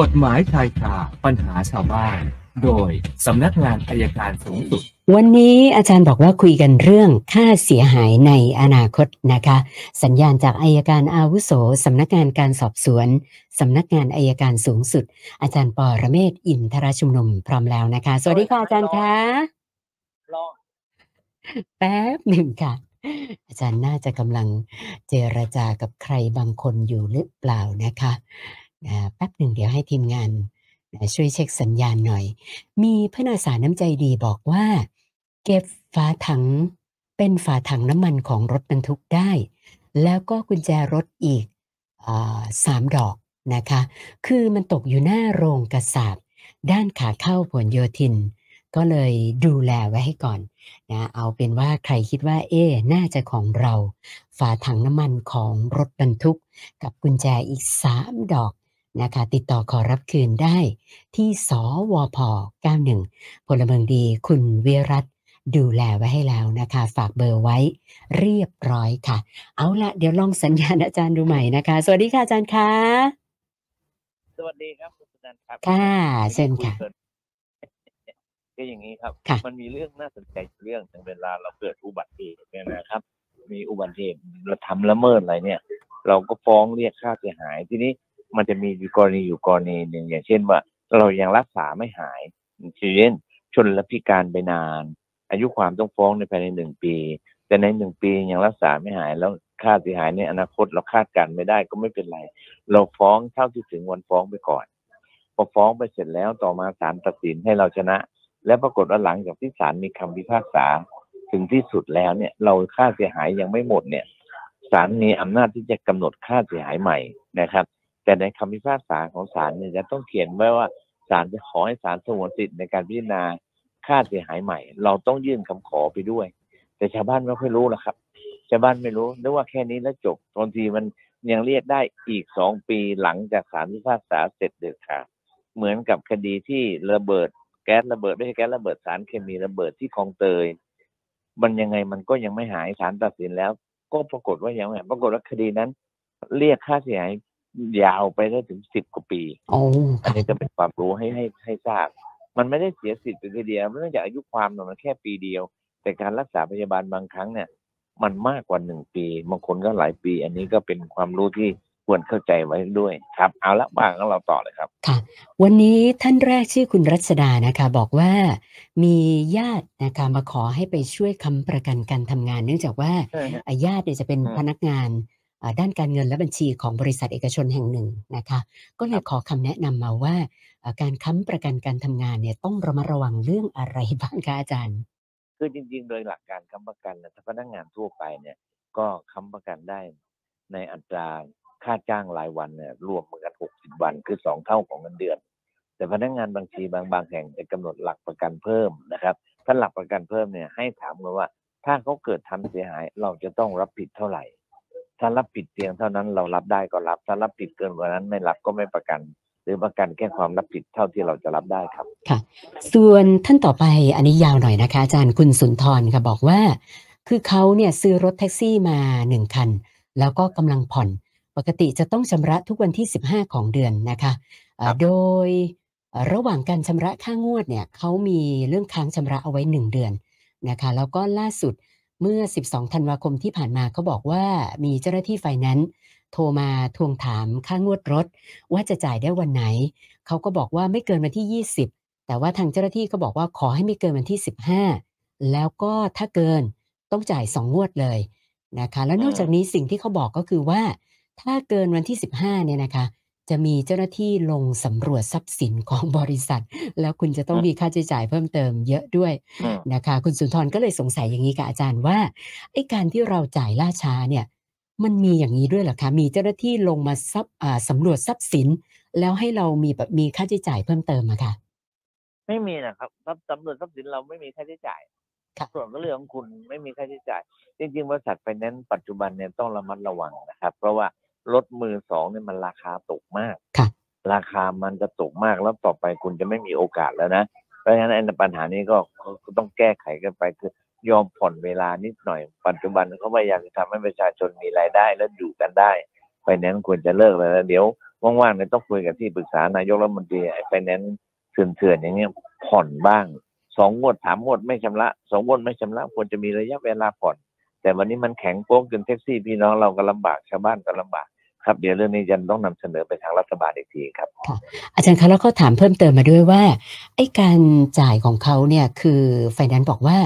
กฎหมายชายคาปัญหาชาวบ้าน โดยสำนักงานอายการสูงสุด วันนี้อาจารย์บอกว่าคุยกันเรื่องค่าเสียหายในอนาคตนะคะ สัญญาณจากอายการอาวุโสสำนักงานการสอบสวนสำนักงานอายการสูงสุด อาจารย์ปอระเมศวร์อินทรชุมนุมพร้อมแล้วนะคะ สวัสดีค่ะอาจารย์คะรอแป๊บหนึ่งค่ะอาจารย์น่าจะกำลังเจรจากับใครบางคนอยู่หรือเปล่านะคะอ่า แป๊บหนึ่งเดี๋ยวให้ทีมงานช่วยเช็คสัญญาณหน่อย มีพนักสาน้ำใจดีบอกว่า เก็บฝาถังเป็นฝาถังน้ำมันของรถบรรทุกได้ แล้วก็กุญแจรถอีกอสามดอกนะคะ คือมันตกอยู่หน้าโรงกระสาบด้านขาเข้าผลโยธิน ก็เลยดูแลไว้ให้ก่อนนะเอาเป็นว่าใครคิดว่า เอ๊ะน่าจะของเรา ฝาถังน้ำมันของรถบรรทุก กับกุญแจอีกสามดอก นะคะ ติดต่อขอรับคืนได้ที่สวพ 91 พลเมืองดีคุณวิรัตดูแลไว้ให้แล้วนะคะ ฝากเบอร์ไว้เรียบร้อยค่ะ เอาละเดี๋ยวลองสัญญาณอาจารย์ดูใหม่นะคะ สวัสดีค่ะอาจารย์คะสวัสดีครับคุณสุนันท์ครับค่ะเชิญค่ะก็อย่างนี้ครับค่ะมันมีเรื่องน่าสนใจเรื่องหนึ่งเวลาเราเกิดอุบัติเหตุเนี่ยนะครับ มีอุบัติเหตุเราทำละเมิดอะไรเนี่ย เราก็ฟ้องเรียกค่าเสียหายทีนี้ มันจะมีอยู่กรณีอยู่กรณีหนึ่งอย่างเช่นว่า เรายังรักษาไม่หายเช่นชนและพิการไปนาน อายุความต้องฟ้องในภายในหนึ่งปี แต่ในหนึ่งปียังรักษาไม่หายแล้วค่าเสียหายในอนาคตเราคาดการณ์ไม่ได้ก็ไม่เป็นไร เราฟ้องเท่าที่ถึงวันฟ้องไปก่อน พอฟ้องไปเสร็จแล้วต่อมาศาลตัดสินให้เราชนะ และปรากฏว่าหลังจากที่ศาลมีคำพิพากษาถึงที่สุดแล้วเนี่ย เราค่าเสียหายยังไม่หมดเนี่ยศาลมีอำนาจที่จะกำหนดค่าเสียหายใหม่นะครับ แต่ในคำพิพากษาของศาลเนี่ยจะต้องเขียนไว้ว่าศาลจะขอให้ศาลสงวนสิทธิ์ในการพิจารณาค่าเสียหายใหม่ เราต้องยื่นคำขอไปด้วย แต่ชาวบ้านไม่ค่อยรู้หรอกครับ ชาวบ้านไม่รู้นึกว่าแค่นี้แล้วจบบางทีมันยังเรียกได้อีกสองปีหลังจากศาลพิพากษาเสร็จเด็ดขาดเหมือนกับคดีที่ระเบิดแก๊สระเบิดไม่ใช่แก๊สระเบิดสารเคมีระเบิดที่คลองเตย มันยังไงมันก็ยังไม่หายศาลตัดสินแล้ว ก็ปรากฏว่ายังไม่หายปรากฏว่าคดีนั้น เรียกค่าเสียหาย ยาวไปได้ถึงสิบกว่าปีโอ้อันนี้จะเป็นความรู้ให้ให้ให้ทราบ มันไม่ได้เสียสิทธิ์เป็นทีเดียวเนื่องจากอายุความเนี่ยมันแค่ปีเดียว แต่การรักษาพยาบาลบางครั้งเนี่ย มันมากกว่าหนึ่งปีบางคนก็หลายปี อันนี้ก็เป็นความรู้ที่ควรเข้าใจไว้ด้วยครับ เอาละว่างก็เราต่อเลยครับค่ะ วันนี้ท่านแรกชื่อคุณรัชดานะคะ บอกว่ามีญาตินะคะมาขอให้ไปช่วยค้ำประกันการทำงาน เนื่องจากว่าใช่ฮะอ่าญาติเนี่ยจะเป็นอืมพนักงานอ่า ด้านการเงินและบัญชีของบริษัทเอกชนแห่งหนึ่งนะคะ ก็เลยขอคำแนะนำมาว่าอ่า การค้ำประกันการทำงานเนี่ยต้องระมัดระวังเรื่องอะไรบ้างคะอาจารย์คือจริงๆ โดยหลักการค้ำประกันนะถ้าพนักงานทั่วไปเนี่ย ก็ค้ำประกันได้ในอัตราค่าจ้างรายวันเนี่ยรวมกันหกสิบวันคือสองเท่าของเงินเดือน แต่พนักงานบางทีบางบางแห่งจะกำหนดหลักประกันเพิ่มนะครับ ถ้าหลักประกันเพิ่มเนี่ยให้ถามกันว่า ถ้าเขาเกิดทำเสียหายเราจะต้องรับผิดเท่าไหร่ ถ้ารับผิดเพียงเท่านั้นเรารับได้ก็รับ ถ้ารับผิดเกินกว่านั้นไม่รับก็ไม่ประกัน หรือประกันแค่ความรับผิดเท่าที่เราจะรับได้ครับส่วนท่านต่อไปอันนี้ยาวหน่อยนะคะ อาจารย์คุณสุนทรค่ะบอกว่า คือเขาเนี่ยซื้อรถแท็กซี่มาหนึ่งคัน แล้วก็กำลังผ่อน ปกติจะต้องชำระทุกวันที่ 15 ของเดือนนะคะเอ่อครับโดยเอ่อระหว่างการชำระค่างวดเนี่ยเขามีเรื่องค้างชำระเอาไว้ 1 เดือนนะคะ แล้วก็ล่าสุด เมื่อ 12 ธันวาคมที่ผ่านมาเขาบอกว่ามีเจ้าหน้าที่ไฟแนนซ์โทรมาทวงถามค่างวดรถ ว่าจะจ่ายได้วันไหน เขาก็บอกว่าไม่เกินวันที่ 20 แต่ว่าทางเจ้าหน้าที่ก็บอกว่าขอให้ไม่เกินวันที่ 15 แล้วก็ถ้าเกินต้องจ่าย 2 งวดเลยนะคะ แล้วนอกจากนี้สิ่งที่เขาบอกก็คือว่า ถ้าเกินวันที่ 15เนี่ยนะคะ จะมีเจ้าหน้าที่ลงสำรวจทรัพย์สินของบริษัท แล้วคุณจะต้องอืมมีค่าใช้จ่ายเพิ่มเติมเยอะด้วยอืมนะคะ คุณสุนทรก็เลยสงสัยอย่างนี้กับอาจารย์ว่าไอ้การที่เราจ่ายล่าช้าเนี่ย มันมีอย่างนี้ด้วยเหรอคะมีเจ้าหน้าที่ลงมาซับอ่าสำรวจทรัพย์สิน แล้วให้เรามีแบบมีค่าใช้จ่ายเพิ่มเติมอะค่ะไม่มีนะครับทรัพย์สำรวจทรัพย์สินเราไม่มีค่าใช้จ่ายค่ะส่วนก็เรื่องของคุณไม่มีค่าใช้จ่าย จริงๆบริษัทไฟแนนซ์ปัจจุบันเนี่ยต้องระมัดระวังนะครับ เพราะว่า รถมือสองเนี่ยมันราคาตกมากค่ะราคามันจะตกมากแล้วต่อไปคุณจะไม่มีโอกาสแล้วนะ เพราะฉะนั้นไอ้ปัญหานี้ก็ก็ต้องแก้ไขกันไปคือยอมผ่อนเวลานิดหน่อย ปัจจุบันเขาพยายามจะทำให้ประชาชนมีรายได้และอยู่กันได้ไฟแนนซ์ควรจะเลิกแล้วนะเดี๋ยวว่างๆเนี่ยต้องคุยกับที่ปรึกษานายกรัฐมนตรีไอ้ไฟแนนซ์เถื่อนๆอย่างเงี้ยผ่อนบ้างสองงวดสามงวดไม่ชำระสองงวดไม่ชำระควรจะมีระยะเวลาผ่อน แต่วันนี้มันแข็งโป๊กจนแท็กซี่พี่น้องเราก็ลำบากชาวบ้านก็ลำบาก ครับเดี๋ยวเรื่องนี้จะต้องนำเสนอไปทางรัฐบาลอีกทีครับอาจารย์คะแล้วเขาถามเพิ่มเติมมาด้วยว่าไอ้การจ่ายของเขาเนี่ยคือไฟแนนซ์บอกว่า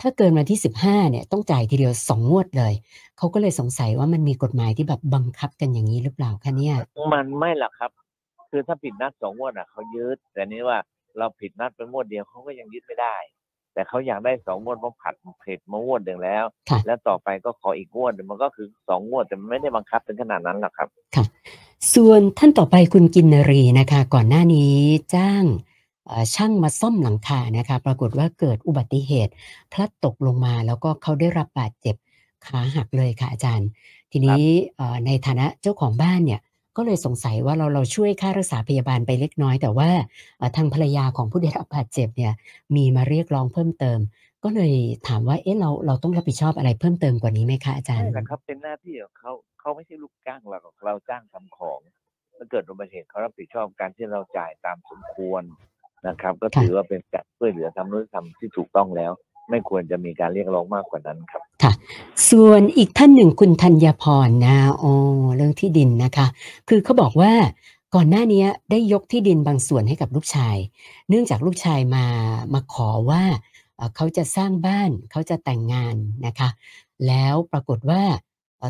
ถ้าเกินวันที่ 15เนี่ยต้องจ่ายทีเดียวสองงวดเลยเขาก็เลยสงสัยว่ามันมีกฎหมายที่แบบบังคับกันอย่างนี้หรือเปล่าคะเนี่ยมันไม่หรอกครับ คือถ้าผิดนัดสองงวดอะเขายึดแต่นี้ว่าเราผิดนัดไปงวดเดียวเขาก็ยังยึดไม่ได้ แต่เขาอยากได้สองงวดเพราะผัดเผ็ดมางวดหนึ่งแล้วค่ะแล้วต่อไปก็ขออีกงวดหนึ่งมันก็คือสองงวดแต่มันไม่ได้บังคับถึงขนาดนั้นหรอกครับส่วนท่านต่อไปคุณกินนรีนะคะ ก่อนหน้านี้จ้างเอ่อช่างมาซ่อมหลังคานะคะ ปรากฏว่าเกิดอุบัติเหตุ พลัดตกลงมาแล้วก็เขาได้รับบาดเจ็บขาหักเลยค่ะอาจารย์ ทีนี้เอ่อในฐานะเจ้าของบ้านเนี่ย ก็เลยสงสัยว่าเราเราช่วยค่ารักษาพยาบาลไปเล็กน้อย แต่ว่าทางภรรยาของผู้ได้รับบาดเจ็บเนี่ยมีมาเรียกร้องเพิ่มเติม ก็เลยถามว่าเอ๊ะเราเราต้องรับผิดชอบอะไรเพิ่มเติมกว่านี้ไหมคะอาจารย์ใช่แหละครับเป็นหน้าที่ของเขาเขาไม่ใช่ลูกจ้างเราเราจ้างทำของถ้าเกิดอุบัติเหตุเขารับผิดชอบการที่เราจ่ายตามสมควรนะครับ ก็ถือว่าเป็นการช่วยเหลือทำนุธรรมที่ถูกต้องแล้ว ไม่ควรจะมีการเรียกร้องมากกว่านั้นครับค่ะ ส่วนอีกท่านหนึ่งคุณธัญพรนะโอเรื่องที่ดินนะคะ คือเขาบอกว่าก่อนหน้านี้ได้ยกที่ดินบางส่วนให้กับลูกชาย เนื่องจากลูกชายมามาขอว่าเขาจะสร้างบ้านเขาจะแต่งงานนะคะ แล้วปรากฏว่า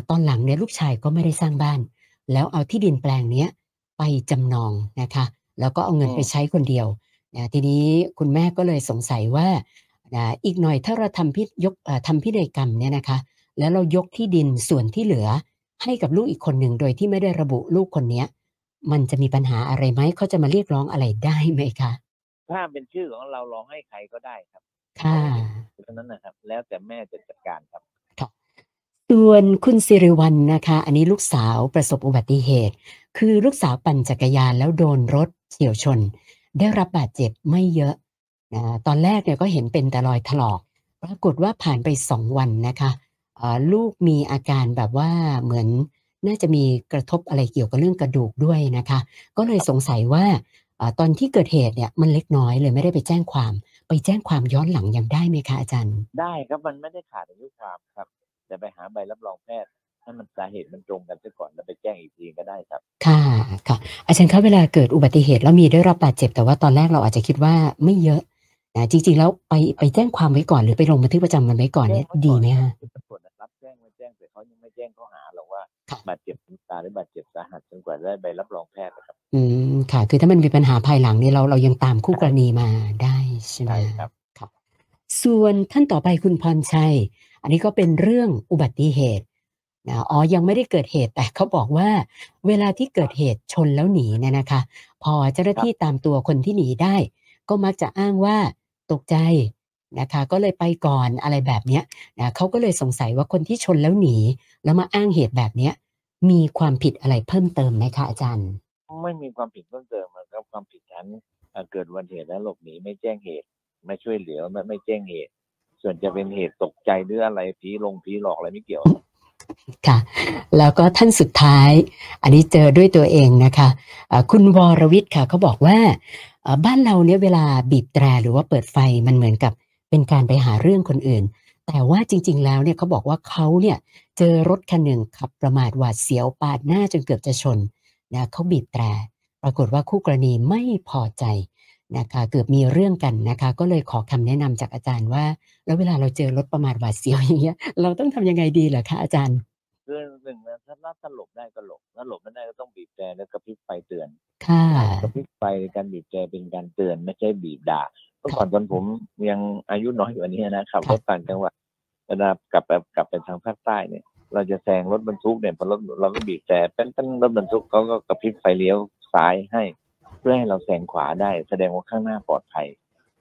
ตอนหลังเนี่ยลูกชายก็ไม่ได้สร้างบ้าน แล้วเอาที่ดินแปลงเนี้ยไปจำนองนะคะ แล้วก็เอาเงินไปใช้คนเดียวทีนี้คุณแม่ก็เลยสงสัยว่า นะอีกหน่อยถ้าเราทำพิยกเอ่อทำพินัยกรรมเนี่ยนะคะ แล้วเรายกที่ดินส่วนที่เหลือให้กับลูกอีกคนหนึ่งโดยที่ไม่ได้ระบุลูกคนเนี้ย มันจะมีปัญหาอะไรไหมเขาจะมาเรียกร้องอะไรได้ไหมคะถ้าเป็นชื่อของเราลองให้ใครก็ได้ครับค่ะเพราะฉะนั้นนะครับ แล้วแต่แม่จะจัดการครับส่วนคุณสิริวัลนะคะ อันนี้ลูกสาวประสบอุบัติเหตุ คือลูกสาวปั่นจักรยานแล้วโดนรถเฉี่ยวชน ได้รับบาดเจ็บไม่เยอะนะ ตอนแรกเนี่ยก็เห็นเป็นแต่รอยถลอก ปรากฏว่าผ่านไปสองวันนะคะเอ่อลูกมีอาการแบบว่าเหมือนน่าจะมีกระทบอะไรเกี่ยวกับเรื่องกระดูกด้วยนะคะ ก็เลยสงสัยว่าเอ่อตอนที่เกิดเหตุเนี่ยมันเล็กน้อยเลยไม่ได้ไปแจ้งความ ไปแจ้งความย้อนหลังยังได้ไหมคะอาจารย์ ได้ครับมันไม่ได้ขาดอายุความครับ แต่ไปหาใบรับรองแพทย์ให้มันสาเหตุมันตรงกันซะก่อนแล้วไปแจ้งอีกทีก็ได้ครับ ค่ะค่ะ อาจารย์คะเวลาเกิดอุบัติเหตุแล้วมีได้รับบาดเจ็บ แต่ว่าตอนแรกเราอาจจะคิดว่าไม่เยอะ นะจริง ๆ แล้วไปไปแจ้งความไว้ก่อนหรือไปลงบันทึกประจำวันไว้ก่อนเนี่ยแจ้งว้ดีก่อไหมคะคือตำรวจนะครับแจ้งไม่แจ้งแต่เขายังไม่แจ้งข้อหาหรอกว่าค่ะบาดเจ็บถึงตายหรือบาดเจ็บสาหัสจนกว่าได้ใบรับรองแพทย์นะครับ อืมค่ะ คือถ้ามันมีปัญหาภายหลังเนี่ยเราเรายังตามคู่กรณีมาได้ใช่ไหมใช่ครับครับ ส่วนท่านต่อไปคุณพรชัย อันนี้ก็เป็นเรื่องอุบัติเหตุนะอ๋อ ยังไม่ได้เกิดเหตุแต่เขาบอกว่า เวลาที่เกิดเหตุชนแล้วหนีเนี่ยนะคะ พอเจ้าหน้าที่ตามตัวคนที่หนีได้ ก็มักจะอ้างว่า ตกใจนะคะก็เลยไปก่อนอะไรแบบเนี้ยนะเขาก็เลยสงสัยว่าคนที่ชนแล้วหนี แล้วมาอ้างเหตุแบบเนี้ยมีความผิดอะไรเพิ่มเติมไหมคะอาจารย์ ไม่มีความผิดเพิ่มเติมนะครับความผิดฐานเอ่อเกิดอุบัติเหตุแล้วหลบหนีไม่แจ้งเหตุไม่ช่วยเหลือไม่ไม่แจ้งเหตุ ส่วนจะเป็นเหตุตกใจหรืออะไรผีลงผีหลอกอะไรไม่เกี่ยวค่ะ แล้วก็ท่านสุดท้าย อันนี้เจอด้วยตัวเองนะคะอ่าคุณวรวิทย์ค่ะเขาบอกว่าเอ่อ บ้านเราเนี่ยเวลาบีบแตรหรือว่าเปิดไฟมันเหมือนกับเป็นการไปหาเรื่องคนอื่น แต่ว่าจริง ๆ แล้วเนี่ยเขาบอกว่าเขาเนี่ยเจอรถคันหนึ่งขับประมาทหวาดเสียวปาดหน้าจนเกือบจะชนนะเขาบีบแตร ปรากฏว่าคู่กรณีไม่พอใจนะคะเกือบมีเรื่องกันนะคะ ก็เลยขอคำแนะนำจากอาจารย์ว่า แล้วเวลาเราเจอรถประมาทหวาดเสียวอย่างเงี้ย เราต้องทำยังไงดีเหรอคะอาจารย์คือหนึ่งนะถ้าถ้าหลบได้ก็หลบถ้าหลบไม่ได้ก็ต้องบีบแตรแล้วกระพริบไฟเตือน ค่ะกระพริบไฟการบีบแตรเป็นการเตือนไม่ใช่บีบด่าเมื่อก่อนตอนผมยังอายุน้อยกว่านี้นะขับรถต่างจังหวัดเวลากลับไปกลับไปทางภาคใต้เนี่ย เราจะแซงรถบรรทุกเนี่ยพอรถเราก็บีบแต่เป็นเป็นรถบรรทุกเขาก็กระพริบไฟเลี้ยวซ้ายให้ เพื่อให้เราแซงขวาได้ แสดงว่าข้างหน้าปลอดภัย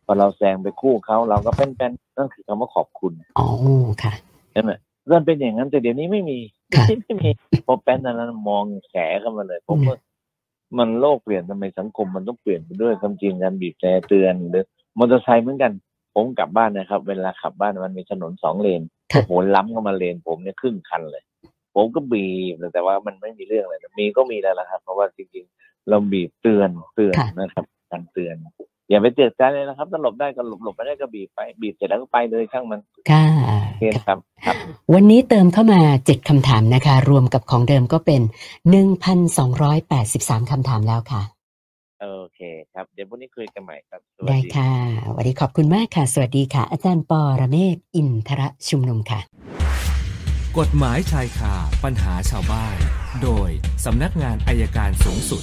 พอเราแซงไปคู่เขาเราก็เป็นเป็นนั่นคือคำว่าขอบคุณอ๋อค่ะใช่ไหมเริ่มเป็นอย่างนั้นแต่เดี๋ยวนี้ไม่มีค่ะไม่มีพอเป็นอันนั้นมองแฉเข้ามาเลยผมว่า มันโลกเปลี่ยนทำไมสังคมมันต้องเปลี่ยนไปด้วยความจริงการบีบแต่เตือนหรือมอเตอร์ไซค์เหมือนกัน ผมกลับบ้านนะครับ เวลาขับบ้านมันมีถนนสองเลนค่ะโอ้โหล้ำเข้ามาเลน ผมเนี่ยครึ่งคันเลย ผมก็บีบแต่ว่ามันไม่มีเรื่องอะไรนะมีก็มีแล้วละครับ เพราะว่าจริงๆเราบีบเตือนเตือนค่ะนะครับ การเตือน อย่าไปเตือนใจเลยนะครับถ้าหลบได้ก็หลบหลบไม่ได้ก็บีบไปบีบเสร็จแล้วก็ไปเลยช่างมันค่ะโอเคนะครับครับ วันนี้เติมเข้ามา7คำถามนะคะ รวมกับของเดิมก็เป็น1,283คำถามแล้วค่ะ โอเคครับ เดี๋ยวพรุ่งนี้คุยกันใหม่ครับสวัสได้ดีค่ะ วันนี้ขอบคุณมากค่ะ สวัสดีค่ะ อาจารย์ปอระเมศวร์อินทรชุมนุมค่ะ กฎหมายชายคาปัญหาชาวบ้าน โดยสำนักงานอายการสูงสุด